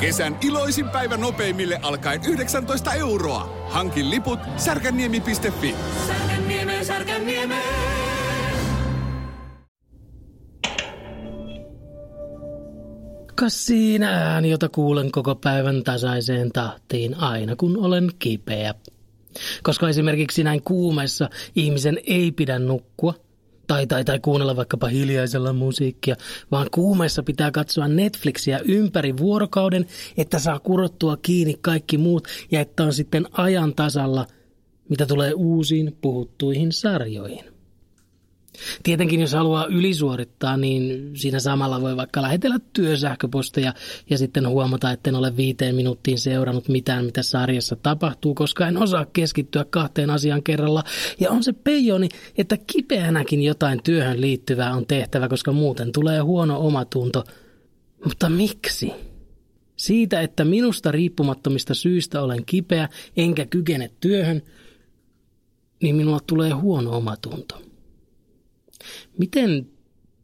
Kesän iloisin päivä nopeimille alkaen 19 euroa. Hankin liput särkänniemi.fi. Särkänniemi, Särkänniemi. Kas siinä ääni, jota kuulen koko päivän tasaiseen tahtiin aina kun olen kipeä. Koska esimerkiksi näin kuumeessa ihmisen ei pidä nukkua tai, tai, tai kuunnella vaikkapa hiljaisella musiikkia, vaan kuumeessa pitää katsoa Netflixiä ympäri vuorokauden, että saa kurottua kiinni kaikki muut ja että on sitten ajan tasalla, mitä tulee uusiin puhuttuihin sarjoihin. Tietenkin jos haluaa ylisuorittaa, niin siinä samalla voi vaikka lähetellä työsähköposteja ja sitten huomata, etten ole viiteen minuuttiin seurannut mitään, mitä sarjassa tapahtuu, koska en osaa keskittyä kahteen asiaan kerralla. Ja on se peijoni, että kipeänäkin jotain työhön liittyvää on tehtävä, koska muuten tulee huono omatunto. Mutta miksi? Siitä, että minusta riippumattomista syistä olen kipeä enkä kykene työhön, niin minulla tulee huono omatunto. Miten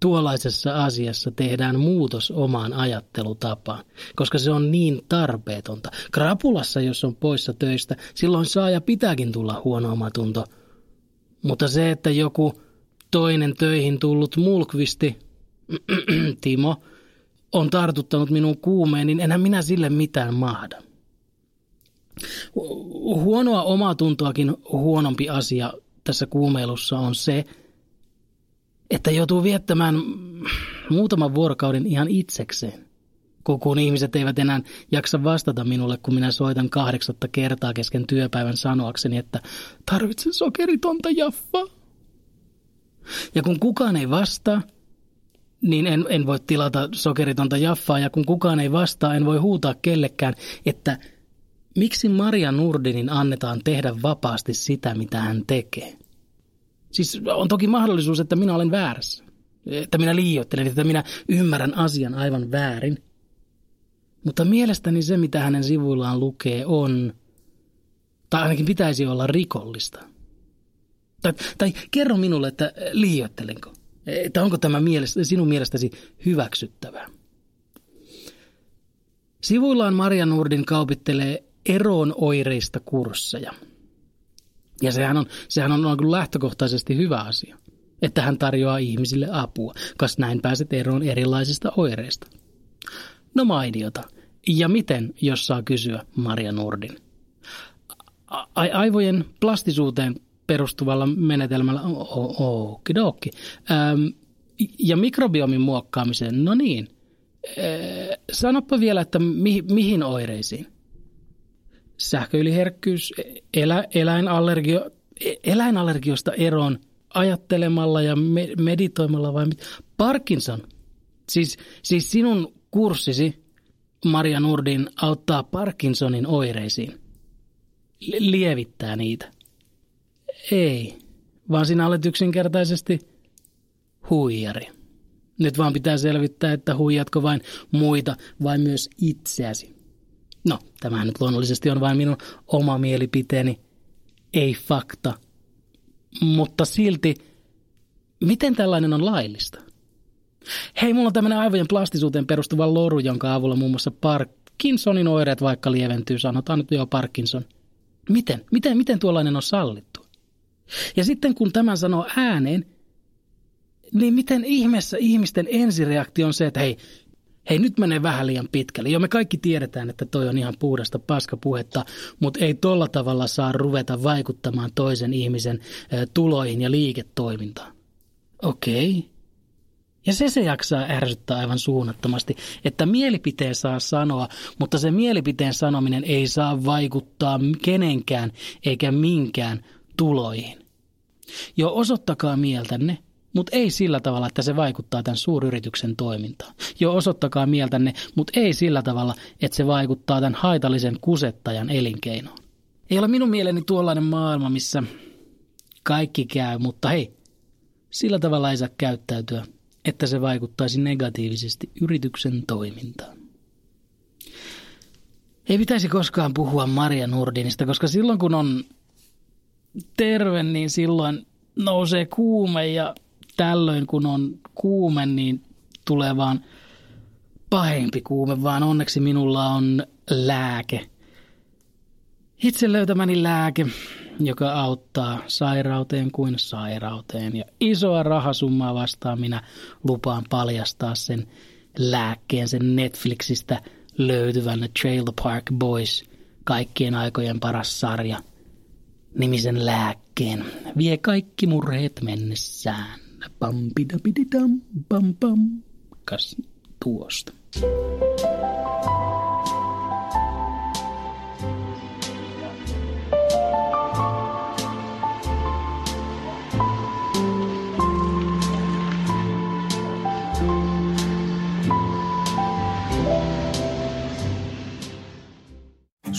tuollaisessa asiassa tehdään muutos omaan ajattelutapaan, koska se on niin tarpeetonta. Krapulassa, jos on poissa töistä, silloin saa ja pitääkin tulla huono omatunto. Mutta se, että joku toinen töihin tullut mulkvisti, Timo, on tartuttanut minun kuumeen, niin enhän minä sille mitään mahda. Huonoa omatuntoakin huonompi asia tässä kuumeilussa on se, että joutuu viettämään muutaman vuorokauden ihan itsekseen. Kun ihmiset eivät enää jaksa vastata minulle, kun minä soitan kahdeksatta kertaa kesken työpäivän sanoakseni, että tarvitsen sokeritonta jaffaa. Ja kun kukaan ei vastaa, niin en, en voi tilata sokeritonta jaffaa. Ja kun kukaan ei vastaa, en voi huutaa kellekään, että miksi Maria Nurdinin annetaan tehdä vapaasti sitä, mitä hän tekee. Siis on toki mahdollisuus, että minä olen väärässä. Että minä liioittelen, että minä ymmärrän asian aivan väärin. Mutta mielestäni se, mitä hänen sivuillaan lukee, on, tai ainakin pitäisi olla rikollista. Tai, tai kerro minulle, että liioittelenko. Että onko tämä mielestä, sinun mielestäsi hyväksyttävää. Sivuillaan Maria Nurdin kaupittelee eroon oireista kursseja – ja sehän on, sehän on, on lähtökohtaisesti hyvä asia, että hän tarjoaa ihmisille apua, koska näin pääset eroon erilaisista oireista. No mainiota. Ja miten, jos saa kysyä Maria Nurdin? A- aivojen plastisuuteen perustuvalla menetelmällä, okidoki. Ähm, ja mikrobiomin muokkaamiseen, no niin. Äh, sanoppa vielä, että mi- mihin oireisiin? Sähköyliherkkyys, elä, eläinallergio, eläinallergiosta eroon ajattelemalla ja me, meditoimalla vai mit? Parkinson. Siis, siis sinun kurssisi Maria Nurdin auttaa Parkinsonin oireisiin. Lievittää niitä. Ei, vaan sinä olet yksinkertaisesti huijari. Nyt vaan pitää selvittää, että huijatko vain muita vai myös itseäsi. No, tämähän nyt luonnollisesti on vain minun oma mielipiteeni, ei fakta. Mutta silti, miten tällainen on laillista? Hei, mulla on tämmöinen aivojen plastisuuteen perustuva loru, jonka avulla muun muassa Parkinsonin oireet vaikka lieventyy, sanotaan nyt jo Parkinson. Miten? Miten, miten tuollainen on sallittu? Ja sitten kun tämän sanoo ääneen, niin miten ihmeessä ihmisten ensireaktio on se, että hei, hei nyt menee vähän liian pitkälle. Jo me kaikki tiedetään, että toi on ihan puhdasta paskapuhetta, mutta ei tolla tavalla saa ruveta vaikuttamaan toisen ihmisen tuloihin ja liiketoimintaan. Okei. Okay. Ja se se jaksaa ärsyttää aivan suunnattomasti, että mielipiteen saa sanoa, mutta se mielipiteen sanominen ei saa vaikuttaa kenenkään eikä minkään tuloihin. Jo osoittakaa mieltänne mutta ei sillä tavalla, että se vaikuttaa tämän suuryrityksen toimintaan. Jo osoittakaa mieltänne, mutta ei sillä tavalla, että se vaikuttaa tämän haitallisen kusettajan elinkeinoon. Ei ole minun mieleni tuollainen maailma, missä kaikki käy, mutta hei, sillä tavalla ei saa käyttäytyä, että se vaikuttaisi negatiivisesti yrityksen toimintaan. Ei pitäisi koskaan puhua Maria Nurdinista, koska silloin kun on terve, niin silloin nousee kuume ja tällöin kun on kuume, niin tulee vaan pahempi kuume, vaan onneksi minulla on lääke. Itse löytämäni lääke, joka auttaa sairauteen kuin sairauteen. Ja isoa rahasummaa vastaan minä lupaan paljastaa sen lääkkeen, sen Netflixistä löytyvän Trailer Park Boys, kaikkien aikojen paras sarja, nimisen lääkkeen. Vie kaikki murheet mennessään. Pampidapididam, pam pam. Kas tuosta.